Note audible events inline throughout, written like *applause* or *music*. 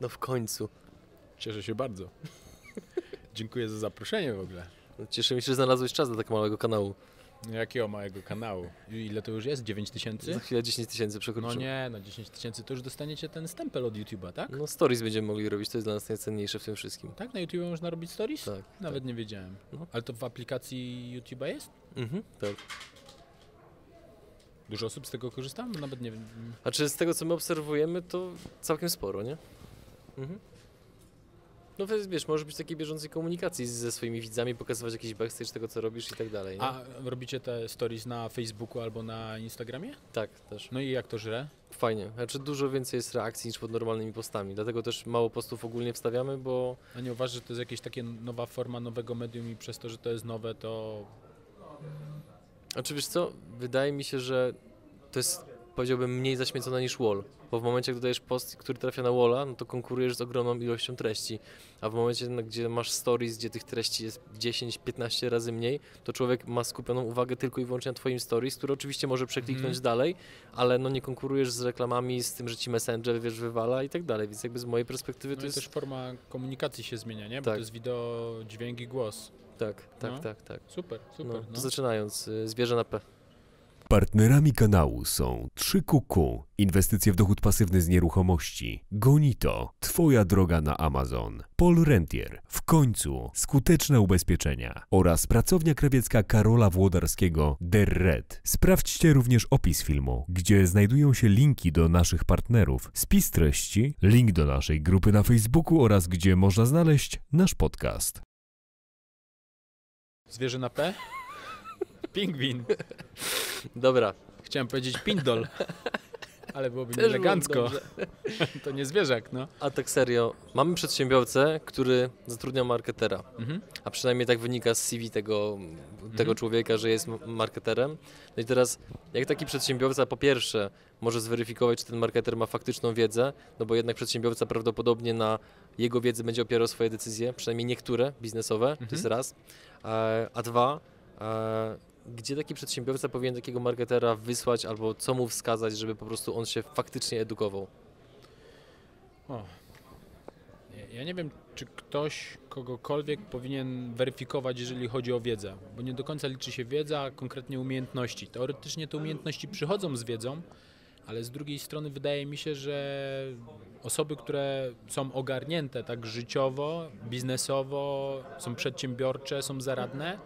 No w końcu. Cieszę się bardzo. *laughs* Dziękuję za zaproszenie w ogóle. No, Cieszę się, że znalazłeś czas do tak małego kanału. Jakiego małego kanału? Ile to już jest? 9 tysięcy? Za chwilę 10 tysięcy No przekroczymy. nie, no 10 tysięcy to już dostaniecie ten stempel od YouTube'a, tak? No stories będziemy mogli robić, to jest dla nas najcenniejsze w tym wszystkim. Tak, na YouTube można robić stories? Tak. Nawet nie wiedziałem. No. Ale to w aplikacji YouTube'a jest? Mhm, tak. Dużo osób z tego korzysta? Nawet nie wiem. A czy z tego, co my obserwujemy, to całkiem sporo, nie? Mhm. No wiesz, wiesz, możesz być w takiej bieżącej komunikacji ze swoimi widzami, pokazywać jakiś backstage tego, co robisz i tak dalej. Nie? A robicie te stories na Facebooku albo na Instagramie? Tak, też. No i jak to żre? Fajnie. Znaczy dużo więcej jest reakcji niż pod normalnymi postami, dlatego też mało postów ogólnie wstawiamy, bo A nie uważasz, że to jest jakaś taka nowa forma nowego medium i przez to, że to jest nowe, to Znaczy wiesz co, wydaje mi się, że to jest powiedziałbym mniej zaśmiecone niż wall, bo w momencie jak dodajesz post, który trafia na walla, no to konkurujesz z ogromną ilością treści, a w momencie no, gdzie masz stories, gdzie tych treści jest 10-15 razy mniej, to człowiek ma skupioną uwagę tylko i wyłącznie na twoim stories, który oczywiście może przekliknąć Mhm. dalej, ale no nie konkurujesz z reklamami, z tym, że ci messenger wiesz wywala i tak dalej, więc jakby z mojej perspektywy no to jest... też forma komunikacji się zmienia, nie? Bo Tak. to jest wideo, dźwięk i głos. Tak, tak, No. tak, tak. Super, super. No, No, to zaczynając, y, zwierzę na P. Partnerami kanału są 3QQ, inwestycje w dochód pasywny z nieruchomości, Gonito, Twoja droga na Amazon, Paul Rentier, w końcu skuteczne ubezpieczenia oraz pracownia krawiecka Karola Włodarskiego Der Red. Sprawdźcie również opis filmu, gdzie znajdują się linki do naszych partnerów, spis treści, link do naszej grupy na Facebooku oraz gdzie można znaleźć nasz podcast. Zwierzę na P? *laughs* Pingwin. Dobra. Chciałem powiedzieć pindol. *laughs* Ale byłoby Też elegancko. *laughs* To nie zwierzak, no. A tak serio, mamy przedsiębiorcę, który zatrudnia marketera, Mhm. a przynajmniej tak wynika z CV tego, tego Mhm. człowieka, że jest marketerem. No i teraz, jak taki przedsiębiorca po pierwsze może zweryfikować, czy ten marketer ma faktyczną wiedzę, no bo jednak przedsiębiorca prawdopodobnie na jego wiedzy będzie opierał swoje decyzje, przynajmniej niektóre biznesowe, to jest Mhm. raz. E, A dwa, e, gdzie taki przedsiębiorca powinien takiego marketera wysłać albo co mu wskazać, żeby po prostu on się faktycznie edukował? O. Ja- nie wiem, czy ktoś kogokolwiek powinien weryfikować, jeżeli chodzi o wiedzę, bo nie do końca liczy się wiedza, a konkretnie umiejętności. Teoretycznie te umiejętności przychodzą z wiedzą, ale z drugiej strony wydaje mi się, że osoby, które są ogarnięte tak życiowo, biznesowo, są przedsiębiorcze, są zaradne,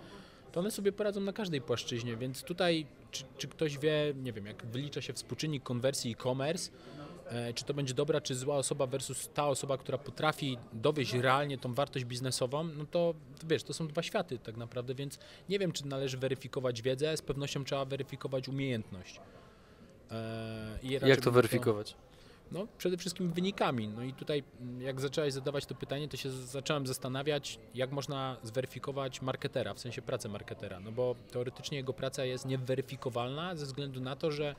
to one sobie poradzą na każdej płaszczyźnie, więc tutaj czy, czy ktoś wie, nie wiem, jak wylicza się współczynnik konwersji e-commerce, E, czy to będzie dobra czy zła osoba versus ta osoba, która potrafi dowieść realnie tą wartość biznesową, no to to wiesz, to są dwa światy tak naprawdę, więc nie wiem, czy należy weryfikować wiedzę, z pewnością trzeba weryfikować umiejętność. E, Jak to weryfikować? No, przede wszystkim wynikami. No i tutaj, mm, jak zacząłeś zadawać to pytanie, to się zacząłem zastanawiać, jak można zweryfikować marketera, w sensie pracę marketera. No bo teoretycznie jego praca jest nieweryfikowalna ze względu na to, że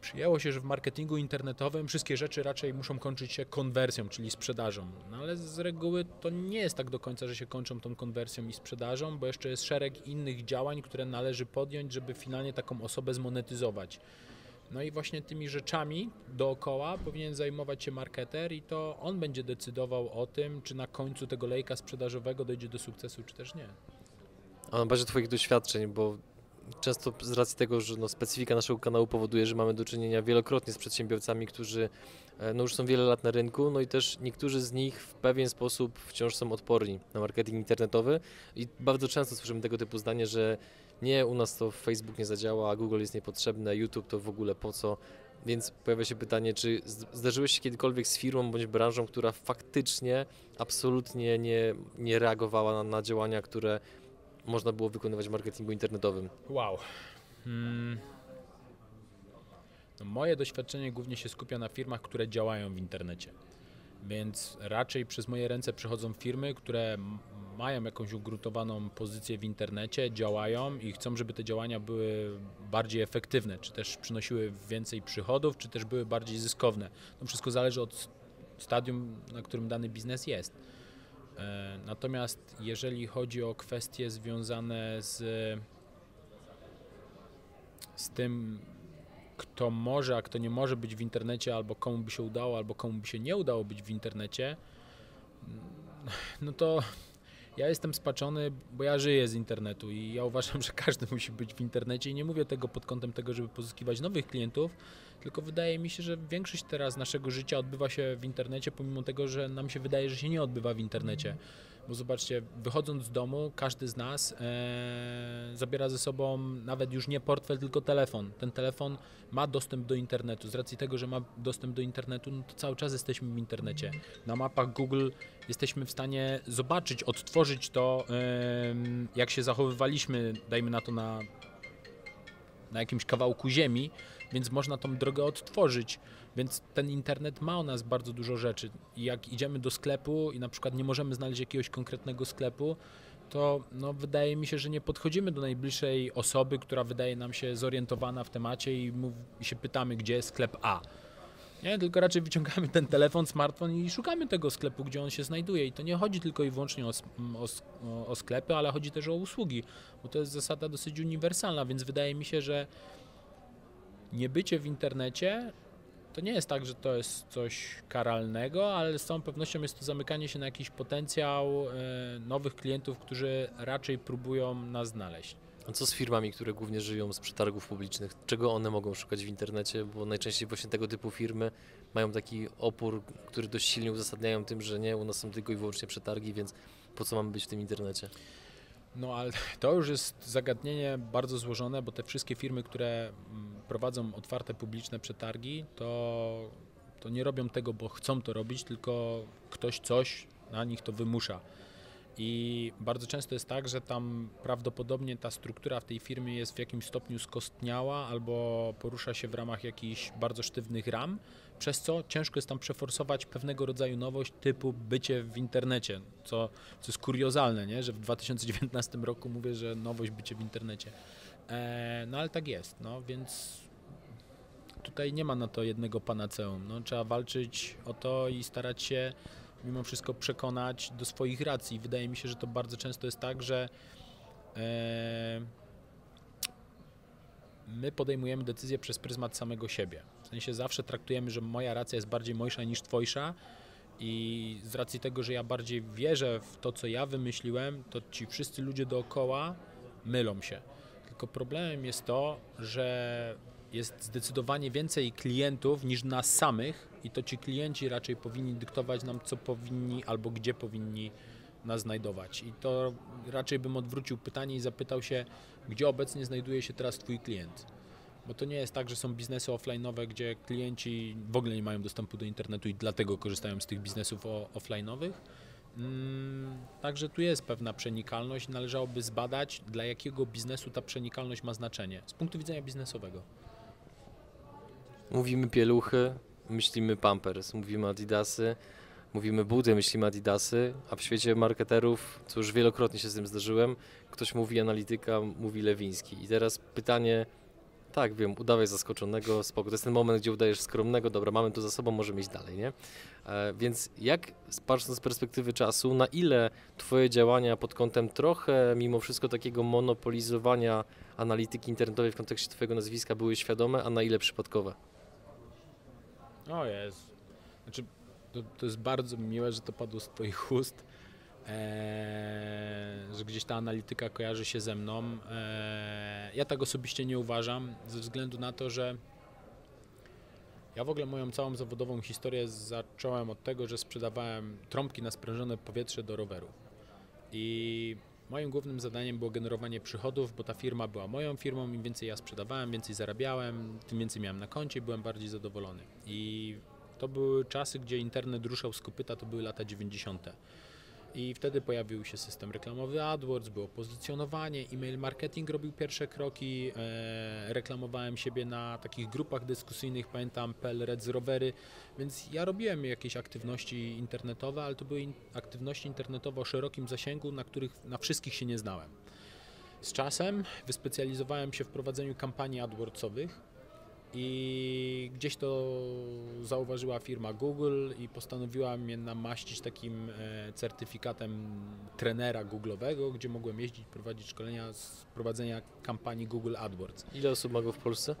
przyjęło się, że w marketingu internetowym wszystkie rzeczy raczej muszą kończyć się konwersją, czyli sprzedażą. No ale z reguły to nie jest tak do końca, że się kończą tą konwersją i sprzedażą, bo jeszcze jest szereg innych działań, które należy podjąć, żeby finalnie taką osobę zmonetyzować. No i właśnie tymi rzeczami dookoła powinien zajmować się marketer i to on będzie decydował o tym, czy na końcu tego lejka sprzedażowego dojdzie do sukcesu, czy też nie. A na bazie Twoich doświadczeń, bo często z racji tego, że no, specyfika naszego kanału powoduje, że mamy do czynienia wielokrotnie z przedsiębiorcami, którzy e, no, już są wiele lat na rynku, no i też niektórzy z nich w pewien sposób wciąż są odporni na marketing internetowy i bardzo często słyszymy tego typu zdanie, że nie, u nas to Facebook nie zadziała, Google jest niepotrzebne, YouTube to w ogóle po co. Więc pojawia się pytanie, czy zdarzyłeś się kiedykolwiek z firmą bądź branżą, która faktycznie absolutnie nie, nie reagowała na, na działania, które można było wykonywać w marketingu internetowym. Wow. Hmm. No moje doświadczenie głównie się skupia na firmach, które działają w internecie. Więc raczej przez moje ręce przechodzą firmy, które mają jakąś ugruntowaną pozycję w internecie, działają i chcą, żeby te działania były bardziej efektywne, czy też przynosiły więcej przychodów, czy też były bardziej zyskowne. To wszystko zależy od stadium, na którym dany biznes jest. E, Natomiast jeżeli chodzi o kwestie związane z, z tym, kto może, a kto nie może być w internecie, albo komu by się udało, albo komu by się nie udało być w internecie, no to ja jestem spaczony, bo ja żyję z internetu i ja uważam, *laughs* że każdy musi być w internecie i nie mówię tego pod kątem tego, żeby pozyskiwać nowych klientów, tylko wydaje mi się, że większość teraz naszego życia odbywa się w internecie, pomimo tego, że nam się wydaje, że się nie odbywa w internecie. Bo zobaczcie, wychodząc z domu, każdy z nas e, zabiera ze sobą nawet już nie portfel, tylko telefon. Ten telefon ma dostęp do internetu. Z racji tego, że ma dostęp do internetu, no to cały czas jesteśmy w internecie. Na mapach Google jesteśmy w stanie zobaczyć, odtworzyć to, e, jak się zachowywaliśmy, dajmy na to na, na jakimś kawałku ziemi, więc można tą drogę odtworzyć. Więc ten internet ma o nas bardzo dużo rzeczy. I jak idziemy do sklepu i na przykład nie możemy znaleźć jakiegoś konkretnego sklepu, to no, wydaje mi się, że nie podchodzimy do najbliższej osoby, która wydaje nam się zorientowana w temacie i, mów, i się pytamy, gdzie jest sklep A. Nie, tylko raczej wyciągamy ten telefon, smartfon i szukamy tego sklepu, gdzie on się znajduje. I to nie chodzi tylko i wyłącznie o, o, o sklepy, ale chodzi też o usługi, bo to jest zasada dosyć uniwersalna, więc wydaje mi się, że niebycie w internecie to nie jest tak, że to jest coś karalnego, ale z całą pewnością jest to zamykanie się na jakiś potencjał e, nowych klientów, którzy raczej próbują nas znaleźć. A co z firmami, które głównie żyją z przetargów publicznych? Czego one mogą szukać w internecie? Bo najczęściej właśnie tego typu firmy mają taki opór, który dość silnie uzasadniają tym, że nie, u nas są tylko i wyłącznie przetargi, więc po co mamy być w tym internecie? No ale to już jest zagadnienie bardzo złożone, bo te wszystkie firmy, które mm, prowadzą otwarte publiczne przetargi, to, to nie robią tego, bo chcą to robić, tylko ktoś coś na nich to wymusza. I bardzo często jest tak, że tam prawdopodobnie ta struktura w tej firmie jest w jakimś stopniu skostniała albo porusza się w ramach jakichś bardzo sztywnych ram, przez co ciężko jest tam przeforsować pewnego rodzaju nowość typu bycie w internecie, co, co jest kuriozalne, nie? że w 2019 roku mówię, że nowość bycie w internecie. E, no ale tak jest, no więc tutaj nie ma na to jednego panaceum. No, trzeba walczyć o to i starać się mimo wszystko przekonać do swoich racji. Wydaje mi się, że to bardzo często jest tak, że e, my podejmujemy decyzje przez pryzmat samego siebie. W sensie zawsze traktujemy, że moja racja jest bardziej mojsza niż twojsza i z racji tego, że ja bardziej wierzę w to, co ja wymyśliłem, to ci wszyscy ludzie dookoła mylą się. Tylko problemem jest to, że jest zdecydowanie więcej klientów niż nas samych i to ci klienci raczej powinni dyktować nam, co powinni albo gdzie powinni nas znajdować. I to raczej bym odwrócił pytanie i zapytał się, gdzie obecnie znajduje się teraz Twój klient. Bo to nie jest tak, że są biznesy offline'owe, gdzie klienci w ogóle nie mają dostępu do internetu i dlatego korzystają z tych biznesów offline'owych. Mm, także tu jest pewna przenikalność. Należałoby zbadać, dla jakiego biznesu ta przenikalność ma znaczenie z punktu widzenia biznesowego. Mówimy pieluchy, myślimy Pampers, mówimy Adidasy, mówimy buty, myślimy Adidasy, a w świecie marketerów, co już wielokrotnie się z tym zdarzyłem, ktoś mówi analityka, mówi Lewiński. I teraz pytanie, tak wiem, udawaj zaskoczonego, spoko, to jest ten moment, gdzie udajesz skromnego, dobra, mamy to za sobą, możemy iść dalej, nie? E, więc jak, patrząc z perspektywy czasu, na ile twoje działania pod kątem trochę, mimo wszystko takiego monopolizowania analityki internetowej w kontekście twojego nazwiska były świadome, a na ile przypadkowe? O jest. Znaczy, to, to jest bardzo miłe, że to padło z Twoich ust, e, że gdzieś ta analityka kojarzy się ze mną. E, ja tak osobiście nie uważam, ze względu na to, że ja w ogóle moją całą zawodową historię zacząłem od tego, że sprzedawałem trąbki na sprężone powietrze do roweru. I moim głównym zadaniem było generowanie przychodów, bo ta firma była moją firmą, im więcej ja sprzedawałem, więcej zarabiałem, tym więcej miałem na koncie i byłem bardziej zadowolony. I to były czasy, gdzie internet ruszał z kopyta, to były lata 90. I wtedy pojawił się system reklamowy AdWords, było pozycjonowanie, e-mail marketing robił pierwsze kroki, e, reklamowałem siebie na takich grupach dyskusyjnych, pamiętam PL Reds Rowery, więc ja robiłem jakieś aktywności internetowe, ale to były in, aktywności internetowe o szerokim zasięgu, na których na wszystkich się nie znałem. Z czasem wyspecjalizowałem się w prowadzeniu kampanii AdWordsowych, i gdzieś to zauważyła firma Google i postanowiła mnie namaścić takim e, certyfikatem trenera Google'owego, gdzie mogłem jeździć, prowadzić szkolenia z prowadzenia kampanii Google AdWords. Ile osób ma go w Polsce?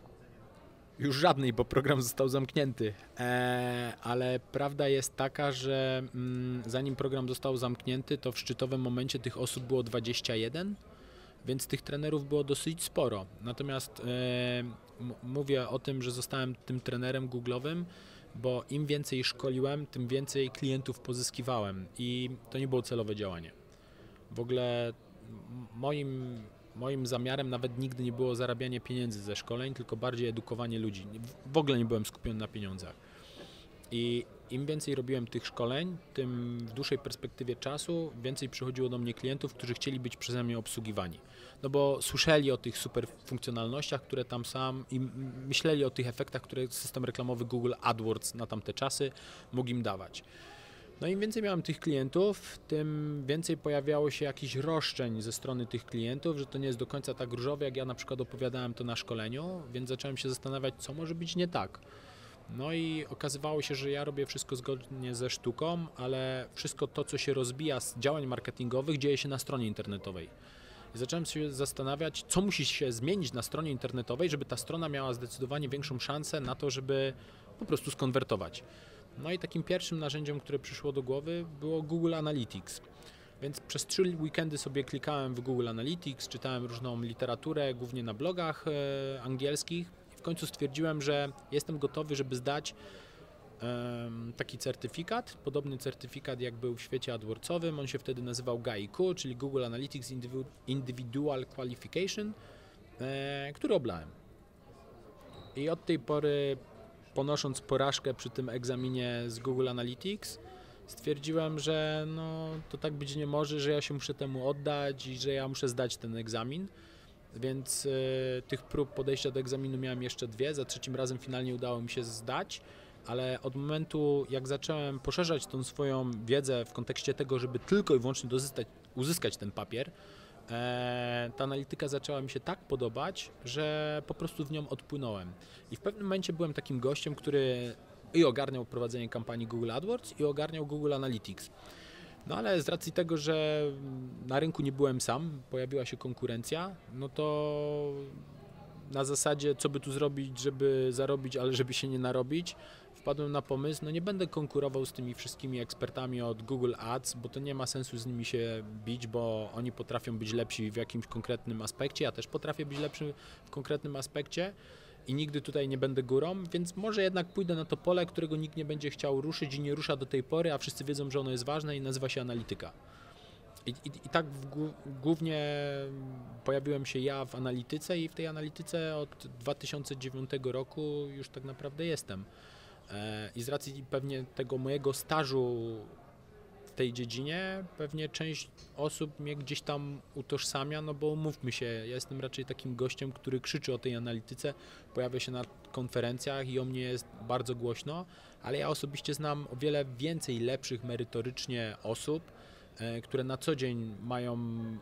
Już żadnej, bo program został zamknięty. E, ale prawda jest taka, że mm, zanim program został zamknięty, to w szczytowym momencie tych osób było 21, więc tych trenerów było dosyć sporo. Natomiast e, m- mówię o tym, że zostałem tym trenerem Google'owym, bo im więcej szkoliłem, tym więcej klientów pozyskiwałem i to nie było celowe działanie. W ogóle moim, moim zamiarem nawet nigdy nie było zarabianie pieniędzy ze szkoleń, tylko bardziej edukowanie ludzi. W ogóle nie byłem skupiony na pieniądzach. I im więcej robiłem tych szkoleń, tym w dłuższej perspektywie czasu więcej przychodziło do mnie klientów, którzy chcieli być przeze mnie obsługiwani. No bo słyszeli o tych super funkcjonalnościach, które tam sam i myśleli o tych efektach, które system reklamowy Google AdWords na tamte czasy mógł im dawać. No im więcej miałem tych klientów, tym więcej pojawiało się jakichś roszczeń ze strony tych klientów, że to nie jest do końca tak różowe, jak ja na przykład opowiadałem to na szkoleniu, więc zacząłem się zastanawiać, co może być nie tak. No i okazywało się, że ja robię wszystko zgodnie ze sztuką, ale wszystko to, co się rozbija z działań marketingowych, dzieje się na stronie internetowej. I zacząłem się zastanawiać, co musi się zmienić na stronie internetowej, żeby ta strona miała zdecydowanie większą szansę na to, żeby po prostu skonwertować. No i takim pierwszym narzędziem, które przyszło do głowy, było Google Analytics. Więc przez trzy weekendy sobie klikałem w Google Analytics, czytałem różną literaturę, głównie na blogach e, angielskich. Końcu stwierdziłem, że jestem gotowy, żeby zdać taki certyfikat, podobny certyfikat jak był w świecie AdWordsowym. On się wtedy nazywał GAIQ, czyli Google Analytics Individu- Individual Qualification, e, który oblałem. I od tej pory, ponosząc porażkę przy tym egzaminie z Google Analytics, stwierdziłem, że no, to tak być nie może, że ja się muszę temu oddać i że ja muszę zdać ten egzamin. Więc e, tych prób podejścia do egzaminu miałem jeszcze dwie. Za trzecim razem finalnie udało mi się zdać, ale od momentu, jak zacząłem poszerzać tą swoją wiedzę w kontekście tego, żeby tylko i wyłącznie dozyskać, uzyskać ten papier, e, ta analityka zaczęła mi się tak podobać, że po prostu w nią odpłynąłem. I w pewnym momencie byłem takim gościem, który i ogarniał prowadzenie kampanii Google AdWords i ogarniał Google Analytics. No ale z racji tego, że na rynku nie byłem sam, pojawiła się konkurencja, no to na zasadzie, co by tu zrobić, żeby zarobić, ale żeby się nie narobić, wpadłem na pomysł, no nie będę konkurował z tymi wszystkimi ekspertami od Google Ads, bo to nie ma sensu z nimi się bić, bo oni potrafią być lepsi w jakimś konkretnym aspekcie, ja też potrafię być lepszy w konkretnym aspekcie i nigdy tutaj nie będę górą, więc może jednak pójdę na to pole, którego nikt nie będzie chciał ruszyć i nie rusza do tej pory, a wszyscy wiedzą, że ono jest ważne i nazywa się analityka. I, i, i tak w, głó- głównie pojawiłem się ja w analityce i w tej analityce od 2009 roku już tak naprawdę jestem. E, I z racji pewnie tego mojego stażu tej dziedzinie, pewnie część osób mnie gdzieś tam utożsamia, no bo mówmy się, ja jestem raczej takim gościem, który krzyczy o tej analityce, pojawia się na konferencjach i o mnie jest bardzo głośno, ale ja osobiście znam o wiele więcej lepszych merytorycznie osób, e, które na co dzień mają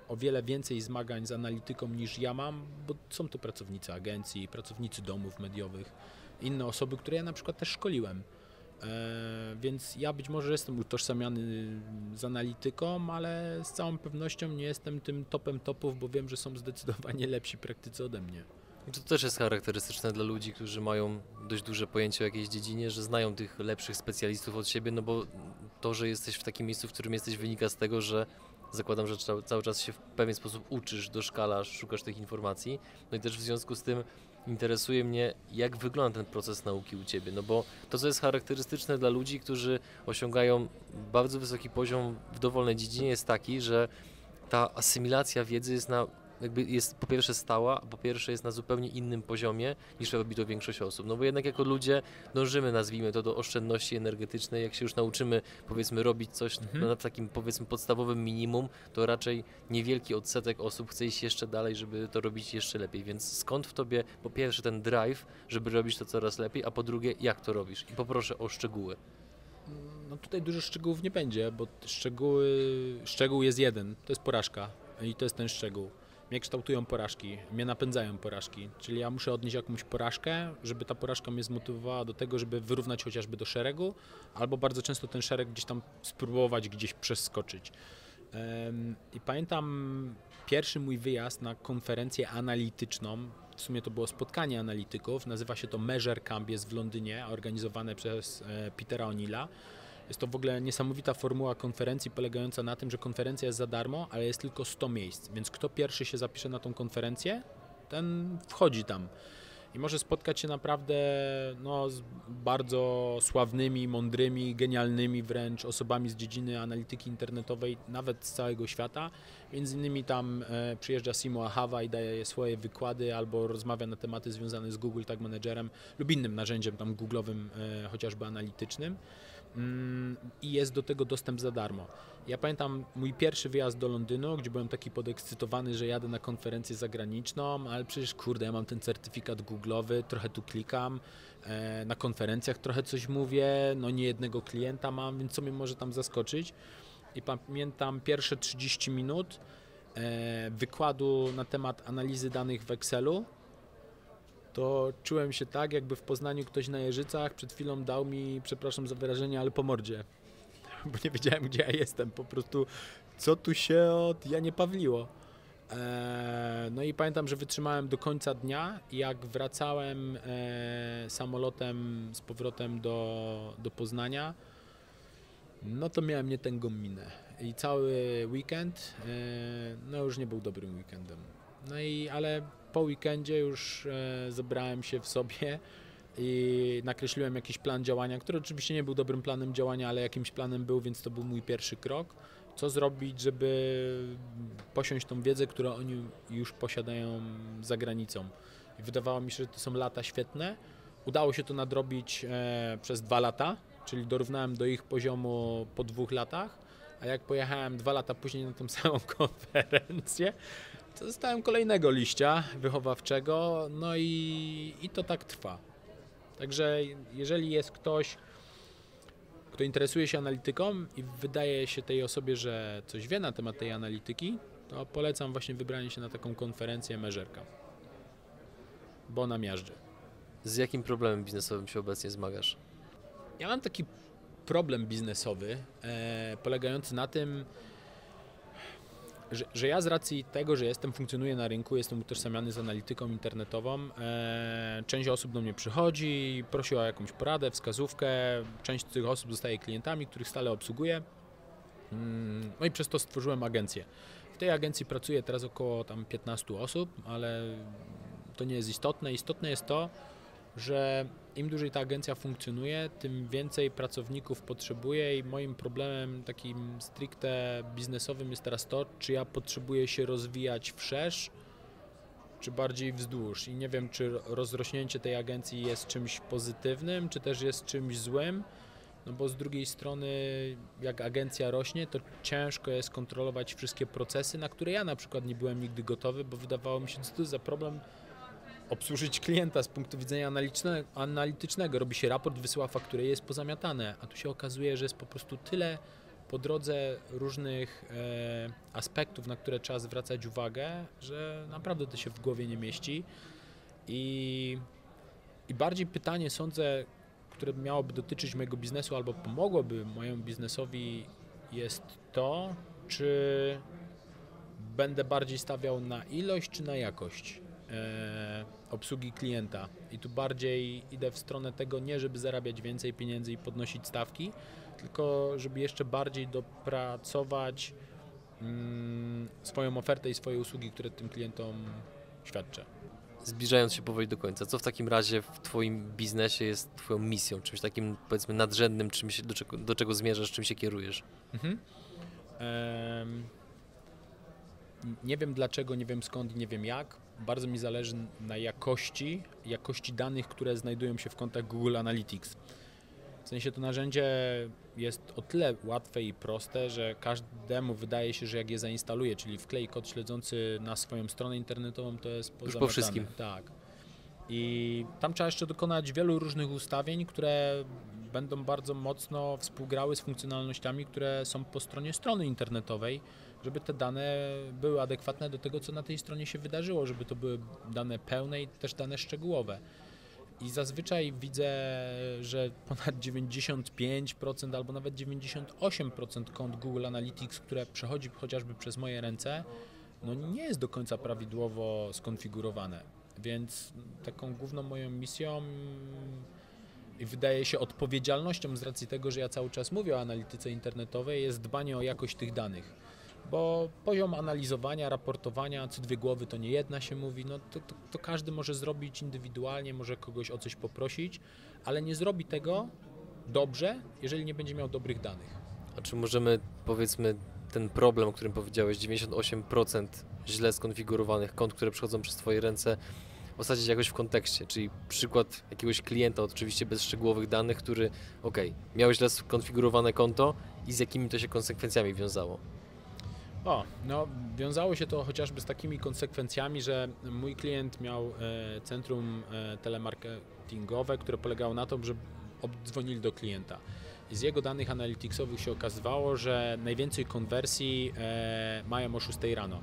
o wiele więcej zmagań z analityką niż ja mam, bo są to pracownicy agencji, pracownicy domów mediowych, inne osoby, które ja na przykład też szkoliłem. E, Więc ja być może jestem utożsamiany z analityką, ale z całą pewnością nie jestem tym topem topów, bo wiem, że są zdecydowanie lepsi praktycy ode mnie. I To też jest charakterystyczne dla ludzi, którzy mają dość duże pojęcie o jakiejś dziedzinie, że znają tych lepszych specjalistów od siebie, no bo to, że jesteś w takim miejscu, w którym jesteś, wynika z tego, że zakładam, że cał- cały czas się w pewien sposób uczysz, doszkalasz, szukasz tych informacji. No i też w związku z tym interesuje mnie, jak wygląda ten proces nauki u Ciebie, no bo to, co jest charakterystyczne dla ludzi, którzy osiągają bardzo wysoki poziom w dowolnej dziedzinie, jest taki, że ta asymilacja wiedzy jest na jakby jest po pierwsze stała, a po pierwsze jest na zupełnie innym poziomie niż robi to większość osób. No bo jednak jako ludzie dążymy, nazwijmy to, do oszczędności energetycznej. Jak się już nauczymy, powiedzmy, robić coś Mhm. na takim, powiedzmy, podstawowym minimum, to raczej niewielki odsetek osób chce iść jeszcze dalej, żeby to robić jeszcze lepiej. Więc skąd w tobie, po pierwsze, ten drive, żeby robić to coraz lepiej, a po drugie, jak to robisz? I poproszę o szczegóły. No tutaj dużo szczegółów nie będzie, bo szczegóły, szczegół jest jeden, to jest porażka i to jest ten szczegół. Mnie kształtują porażki, mnie napędzają porażki, czyli ja muszę odnieść jakąś porażkę, żeby ta porażka mnie zmotywowała do tego, żeby wyrównać chociażby do szeregu, albo bardzo często ten szereg gdzieś tam spróbować gdzieś przeskoczyć. I pamiętam pierwszy mój wyjazd na konferencję analityczną. W sumie to było spotkanie analityków. Nazywa się to Measure Camp, jest w Londynie, organizowane przez e, Petera O'Neilla. Jest to w ogóle niesamowita formuła konferencji polegająca na tym, że konferencja jest za darmo, ale jest tylko 100 miejsc. Więc kto pierwszy się zapisze na tą konferencję, ten wchodzi tam i może spotkać się naprawdę no, z bardzo sławnymi, mądrymi, genialnymi wręcz osobami z dziedziny analityki internetowej, nawet z całego świata. Między innymi tam e, przyjeżdża Simo Ahava i daje swoje wykłady albo rozmawia na tematy związane z Google Tag Managerem lub innym narzędziem tam Google'owym, e, chociażby analitycznym. Mm, I jest do tego dostęp za darmo. Ja pamiętam mój pierwszy wyjazd do Londynu, gdzie byłem taki podekscytowany, że jadę na konferencję zagraniczną, ale przecież kurde, ja mam ten certyfikat Google'owy, trochę tu klikam, e, na konferencjach trochę coś mówię, no nie jednego klienta mam, więc co mnie może tam zaskoczyć? I pamiętam pierwsze 30 minut e, wykładu na temat analizy danych w Excelu, to czułem się tak, jakby w Poznaniu ktoś na Jeżycach przed chwilą dał mi, przepraszam za wyrażenie, ale po mordzie. *laughs* Bo nie wiedziałem, gdzie ja jestem. Po prostu, co tu się od Janie Pawliło. Eee, no i pamiętam, że wytrzymałem do końca dnia jak wracałem e, samolotem z powrotem do, do Poznania, no to miałem nie tę minę. I cały weekend, e, no już nie był dobrym weekendem. No i, ale po weekendzie już e, zebrałem się w sobie i nakreśliłem jakiś plan działania, który oczywiście nie był dobrym planem działania, ale jakimś planem był, więc to był mój pierwszy krok. Co zrobić, żeby posiąść tą wiedzę, którą oni już posiadają za granicą. I wydawało mi się, że to są lata świetne. Udało się to nadrobić e, przez dwa lata, czyli dorównałem do ich poziomu po dwóch latach, a jak pojechałem dwa lata później na tą samą *laughs* konferencję, dostałem kolejnego liścia wychowawczego, no i, i to tak trwa. Także jeżeli jest ktoś, kto interesuje się analityką i wydaje się tej osobie, że coś wie na temat tej analityki, to polecam właśnie wybranie się na taką konferencję Meżerka, bo ona miażdży. Z jakim problemem biznesowym się obecnie zmagasz? Ja mam taki problem biznesowy e, polegający na tym, że, że, ja z racji tego, że jestem, funkcjonuję na rynku, jestem utożsamiany z analityką internetową, e, część osób do mnie przychodzi, prosi o jakąś poradę, wskazówkę, część tych osób zostaje klientami, których stale obsługuję. Mm, no i przez to stworzyłem agencję. W tej agencji pracuje teraz około tam 15 osób, ale to nie jest istotne. Istotne jest to, że im dłużej ta agencja funkcjonuje, tym więcej pracowników potrzebuje i moim problemem takim stricte biznesowym jest teraz to, czy ja potrzebuję się rozwijać wszerz, czy bardziej wzdłuż. I nie wiem, czy rozrośnięcie tej agencji jest czymś pozytywnym, czy też jest czymś złym. No bo z drugiej strony, jak agencja rośnie, to ciężko jest kontrolować wszystkie procesy, na które ja na przykład nie byłem nigdy gotowy, bo wydawało mi się, co to za problem obsłużyć klienta z punktu widzenia analitycznego. Robi się raport, wysyła fakturę jest pozamiatane, a tu się okazuje, że jest po prostu tyle po drodze różnych e, aspektów, na które trzeba zwracać uwagę, że naprawdę to się w głowie nie mieści. I, i bardziej pytanie, sądzę, które miałoby dotyczyć mojego biznesu albo pomogłoby mojemu biznesowi, jest to, czy będę bardziej stawiał na ilość czy na jakość obsługi klienta. I tu bardziej idę w stronę tego nie, żeby zarabiać więcej pieniędzy i podnosić stawki, tylko żeby jeszcze bardziej dopracować mm, swoją ofertę i swoje usługi, które tym klientom świadczę. Zbliżając się powoli do końca, co w takim razie w Twoim biznesie jest Twoją misją, czymś takim powiedzmy nadrzędnym, czymś, do, czego, do czego zmierzasz, czym się kierujesz? Mhm. nie wiem dlaczego, nie wiem skąd, nie wiem jak bardzo mi zależy na jakości, jakości danych, które znajdują się w kontach Google Analytics. W sensie to narzędzie jest o tyle łatwe i proste, że każdemu wydaje się, że jak je zainstaluje, czyli wklei kod śledzący na swoją stronę internetową, to jest Już po wszystkim. Tak. I tam trzeba jeszcze dokonać wielu różnych ustawień, które będą bardzo mocno współgrały z funkcjonalnościami, które są po stronie strony internetowej żeby te dane były adekwatne do tego, co na tej stronie się wydarzyło, żeby to były dane pełne i też dane szczegółowe. I zazwyczaj widzę, że ponad 95% albo nawet 98% kont Google Analytics, które przechodzi chociażby przez moje ręce, no nie jest do końca prawidłowo skonfigurowane. Więc taką główną moją misją wydaje się odpowiedzialnością z racji tego, że ja cały czas mówię o analityce internetowej, jest dbanie o jakość tych danych. Bo poziom analizowania, raportowania, co dwie głowy to nie jedna się mówi, no to, to, to każdy może zrobić indywidualnie, może kogoś o coś poprosić, ale nie zrobi tego dobrze, jeżeli nie będzie miał dobrych danych. A czy możemy, powiedzmy, ten problem, o którym powiedziałeś, 98% źle skonfigurowanych kont, które przechodzą przez Twoje ręce, osadzić jakoś w kontekście, czyli przykład jakiegoś klienta, oczywiście bez szczegółowych danych, który, ok, miał źle skonfigurowane konto i z jakimi to się konsekwencjami wiązało? O, no wiązało się to chociażby z takimi konsekwencjami, że mój klient miał e, centrum e, telemarketingowe, które polegało na tym, że obdzwonili do klienta. I z jego danych analyticsowych się okazywało, że najwięcej konwersji e, mają o 6 rano.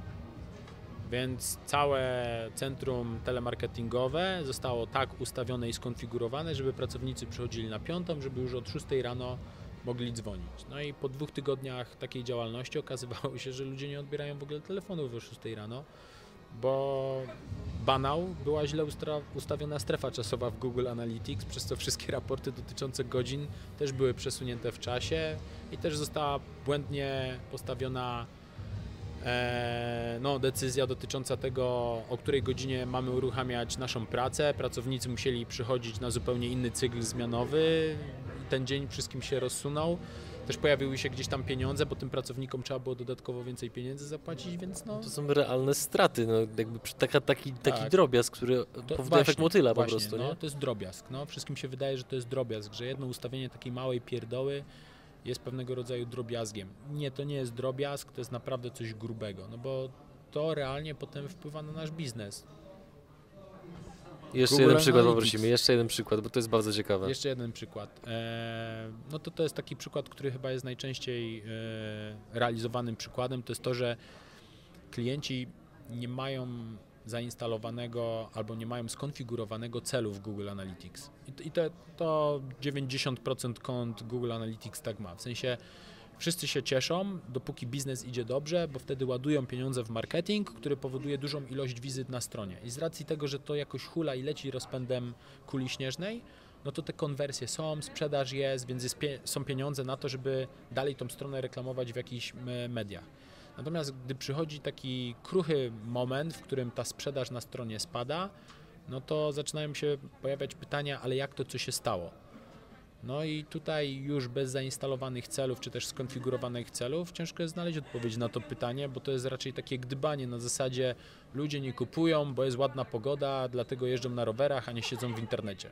Więc całe centrum telemarketingowe zostało tak ustawione i skonfigurowane, żeby pracownicy przychodzili na piątą, żeby już od 6 rano mogli dzwonić. No i po dwóch tygodniach takiej działalności okazywało się, że ludzie nie odbierają w ogóle telefonów o 6 rano, bo banał była źle ustawiona strefa czasowa w Google Analytics, przez co wszystkie raporty dotyczące godzin też były przesunięte w czasie i też została błędnie postawiona no, decyzja dotycząca tego, o której godzinie mamy uruchamiać naszą pracę. Pracownicy musieli przychodzić na zupełnie inny cykl zmianowy. Ten dzień wszystkim się rozsunął. Też pojawiły się gdzieś tam pieniądze, bo tym pracownikom trzeba było dodatkowo więcej pieniędzy zapłacić, więc no... To są realne straty, no jakby taka, taki, taki Tak. drobiazg, który To powoduje efekt motyla właśnie, po prostu, no, nie? To jest drobiazg. No, wszystkim się wydaje, że to jest drobiazg, że jedno ustawienie takiej małej pierdoły jest pewnego rodzaju drobiazgiem. Nie, to nie jest drobiazg, to jest naprawdę coś grubego, no bo to realnie potem wpływa na nasz biznes. Jeszcze Google jeden przykład Analytics. poprosimy, jeszcze jeden przykład, bo to jest bardzo ciekawe. Jeszcze jeden przykład. E, no to to jest taki przykład, który chyba jest najczęściej e, realizowanym przykładem. To jest to, że klienci nie mają zainstalowanego albo nie mają skonfigurowanego celu w Google Analytics. I, i to, to 90% kont Google Analytics tak ma. W sensie wszyscy się cieszą, dopóki biznes idzie dobrze, bo wtedy ładują pieniądze w marketing, który powoduje dużą ilość wizyt na stronie. I z racji tego, że to jakoś hula i leci rozpędem kuli śnieżnej, no to te konwersje są, sprzedaż jest, więc jest pie- są pieniądze na to, żeby dalej tą stronę reklamować w jakichś mediach. Natomiast gdy przychodzi taki kruchy moment, w którym ta sprzedaż na stronie spada, no to zaczynają się pojawiać pytania, ale jak to co się stało? No i tutaj już bez zainstalowanych celów, czy też skonfigurowanych celów, ciężko jest znaleźć odpowiedź na to pytanie, bo to jest raczej takie gdybanie na zasadzie ludzie nie kupują, bo jest ładna pogoda, dlatego jeżdżą na rowerach, a nie siedzą w internecie.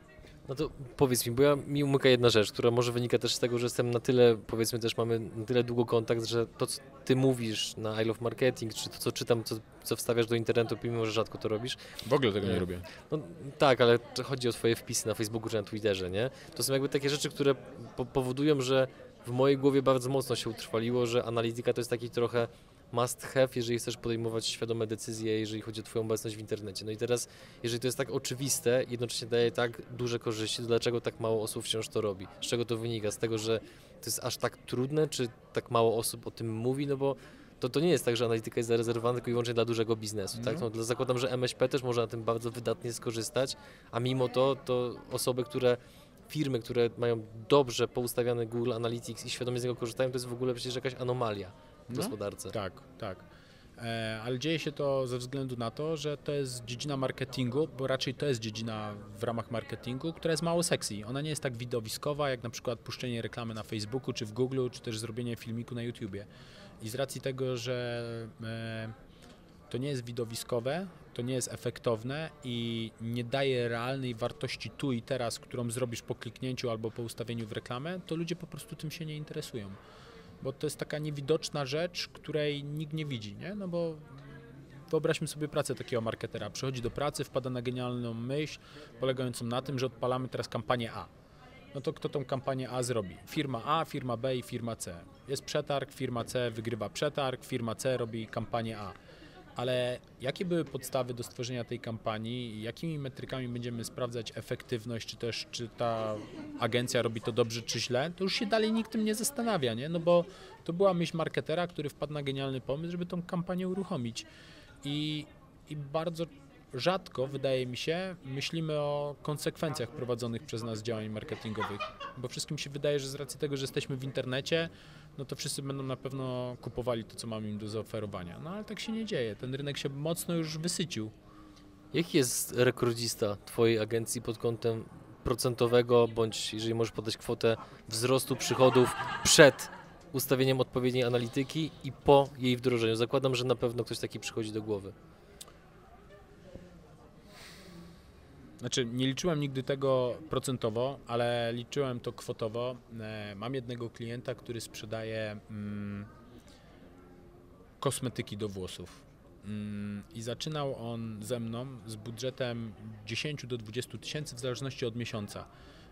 No to powiedz mi, bo ja, mi umyka jedna rzecz, która może wynika też z tego, że jestem na tyle, powiedzmy też mamy na tyle długo kontakt, że to, co ty mówisz na I Love Marketing, czy to, co czytam, co, co wstawiasz do internetu, mimo że rzadko to robisz, W ogóle tego nie nie robię. No tak, ale chodzi o twoje wpisy na Facebooku czy na Twitterze, nie? To są jakby takie rzeczy, które po powodują, że w mojej głowie bardzo mocno się utrwaliło, że analityka to jest taki trochę must have, jeżeli chcesz podejmować świadome decyzje, jeżeli chodzi o twoją obecność w internecie. No i teraz, jeżeli to jest tak oczywiste, jednocześnie daje tak duże korzyści, to dlaczego tak mało osób wciąż to robi? Z czego to wynika? Z tego, że to jest aż tak trudne, czy tak mało osób o tym mówi? No bo to, to nie jest tak, że analityka jest zarezerwowana tylko i wyłącznie dla dużego biznesu, tak? No. No, dla- zakładam, że MŚP też może na tym bardzo wydatnie skorzystać, a mimo to, to osoby, które firmy, które mają dobrze poustawiany Google Analytics i świadomie z niego korzystają, to jest w ogóle przecież jakaś anomalia w No. gospodarce. Tak, tak. E, ale dzieje się to ze względu na to, że to jest dziedzina marketingu, bo raczej to jest dziedzina w ramach marketingu, która jest mało sexy. Ona nie jest tak widowiskowa, jak na przykład puszczenie reklamy na Facebooku, czy w Google, czy też zrobienie filmiku na YouTubie. I z racji tego, że e, to nie jest widowiskowe, to nie jest efektowne i nie daje realnej wartości tu i teraz, którą zrobisz po kliknięciu albo po ustawieniu w reklamę, to ludzie po prostu tym się nie interesują bo to jest taka niewidoczna rzecz, której nikt nie widzi, nie? No bo wyobraźmy sobie pracę takiego marketera. Przychodzi do pracy, wpada na genialną myśl polegającą na tym, że odpalamy teraz kampanię A. No to kto tą kampanię A zrobi? Firma A, firma B i firma C. Jest przetarg, firma C wygrywa przetarg, firma C robi kampanię A. ale jakie były podstawy do stworzenia tej kampanii jakimi metrykami będziemy sprawdzać efektywność, czy też czy ta agencja robi to dobrze, czy źle, to już się dalej nikt tym nie zastanawia, nie? No bo to była myśl marketera, który wpadł na genialny pomysł, żeby tą kampanię uruchomić. I, i bardzo rzadko, wydaje mi się, myślimy o konsekwencjach prowadzonych przez nas działań marketingowych, bo wszystkim się wydaje, że z racji tego, że jesteśmy w internecie, no to wszyscy będą na pewno kupowali to, co mamy im do zaoferowania. No ale tak się nie dzieje. Ten rynek się mocno już wysycił. Jaki jest rekordzista Twojej agencji pod kątem procentowego, bądź jeżeli możesz podać kwotę wzrostu przychodów przed ustawieniem odpowiedniej analityki i po jej wdrożeniu? Zakładam, że na pewno ktoś taki przychodzi do głowy. Znaczy, nie liczyłem nigdy tego procentowo, ale liczyłem to kwotowo. E, Mam jednego klienta, który sprzedaje mm, kosmetyki do włosów. Mm, I zaczynał on ze mną z budżetem 10 do 20 tysięcy w zależności od miesiąca.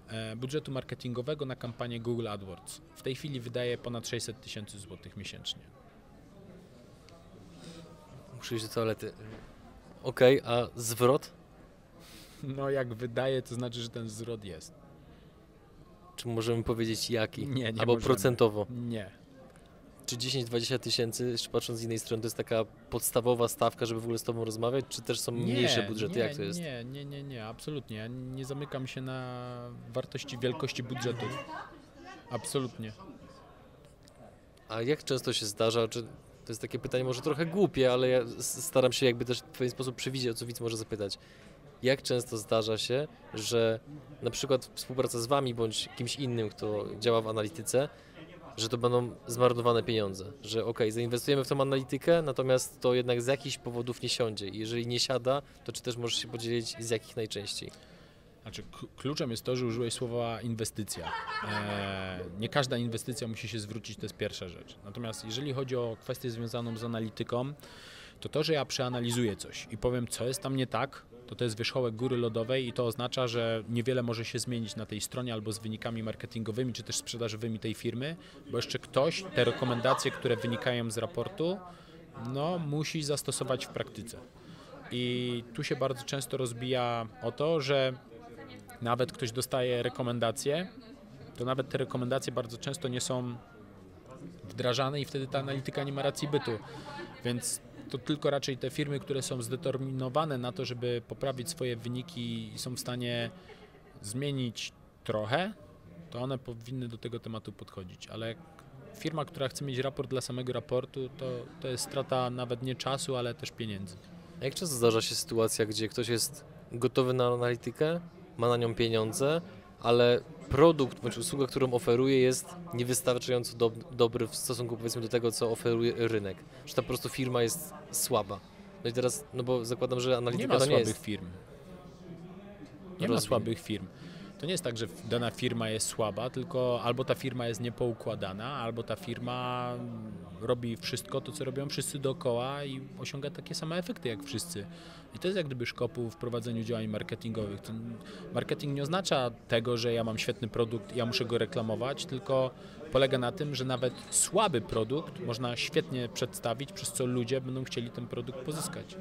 e, Budżetu marketingowego na kampanię Google AdWords. W tej chwili wydaje ponad 600 tysięcy złotych miesięcznie. Muszę iść do toalety. Okej, a zwrot? No, jak wydaje, to znaczy, że ten zwrot jest. Czy możemy powiedzieć jaki? Nie, nie Albo możemy. procentowo. Nie. Czy 10-20 tysięcy, jeszcze patrząc z innej strony, to jest taka podstawowa stawka, żeby w ogóle z Tobą rozmawiać, czy też są mniejsze budżety? Nie, Jak to jest? Nie, nie, nie, nie, absolutnie. Ja nie zamykam się na wartości wielkości budżetów. Absolutnie. A jak często się zdarza, czy to jest takie pytanie może trochę głupie, ale ja staram się jakby też w pewien sposób przewidzieć, o co widz może zapytać. Jak często zdarza się, że na przykład współpraca z Wami bądź kimś innym, kto działa w analityce, że to będą zmarnowane pieniądze, że ok, zainwestujemy w tą analitykę, natomiast to jednak z jakichś powodów nie siądzie i jeżeli nie siada, to czy też możesz się podzielić z jakich najczęściej? Znaczy, kluczem jest to, że użyłeś słowa inwestycja. E, nie każda inwestycja musi się zwrócić, to jest pierwsza rzecz. Natomiast jeżeli chodzi o kwestię związaną z analityką, to to, że ja przeanalizuję coś i powiem, co jest tam nie tak, to to jest wierzchołek góry lodowej i to oznacza, że niewiele może się zmienić na tej stronie albo z wynikami marketingowymi czy też sprzedażowymi tej firmy, bo jeszcze ktoś te rekomendacje, które wynikają z raportu, no, musi zastosować w praktyce. I tu się bardzo często rozbija o to, że nawet ktoś dostaje rekomendacje, to nawet te rekomendacje bardzo często nie są wdrażane i wtedy ta analityka nie ma racji bytu. Więc to tylko raczej te firmy, które są zdeterminowane na to, żeby poprawić swoje wyniki i są w stanie zmienić trochę, to one powinny do tego tematu podchodzić. Ale firma, która chce mieć raport dla samego raportu, to, to jest strata nawet nie czasu, ale też pieniędzy. A Jak często zdarza się sytuacja, gdzie ktoś jest gotowy na analitykę, ma na nią pieniądze, ale produkt bądź usługa, którą oferuje jest niewystarczająco dob- dobry w stosunku powiedzmy do tego, co oferuje rynek. Że ta po prostu firma jest słaba. No i teraz, no bo zakładam, że Nie analityka ma to nie słabych jest... firm. Nie ma Rozwój. słabych firm. To nie jest tak, że dana firma jest słaba, tylko albo ta firma jest niepoukładana, albo ta firma robi wszystko to, co robią wszyscy dookoła i osiąga takie same efekty jak wszyscy. I to jest jak gdyby szkopu w prowadzeniu działań marketingowych. To marketing nie oznacza tego, że ja mam świetny produkt ja muszę go reklamować, tylko polega na tym, że nawet słaby produkt można świetnie przedstawić, przez co ludzie będą chcieli ten produkt pozyskać.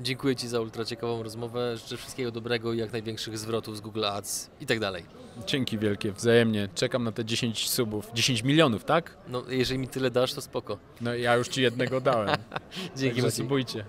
Dziękuję Ci za ultra ciekawą rozmowę. Życzę wszystkiego dobrego i jak największych zwrotów z Google Ads i tak dalej. Dzięki wielkie, wzajemnie. Czekam na te 10 subów. 10 milionów, tak? No jeżeli mi tyle dasz, to spoko. No ja już ci jednego dałem. *laughs* Dzięki Maciej. subujcie.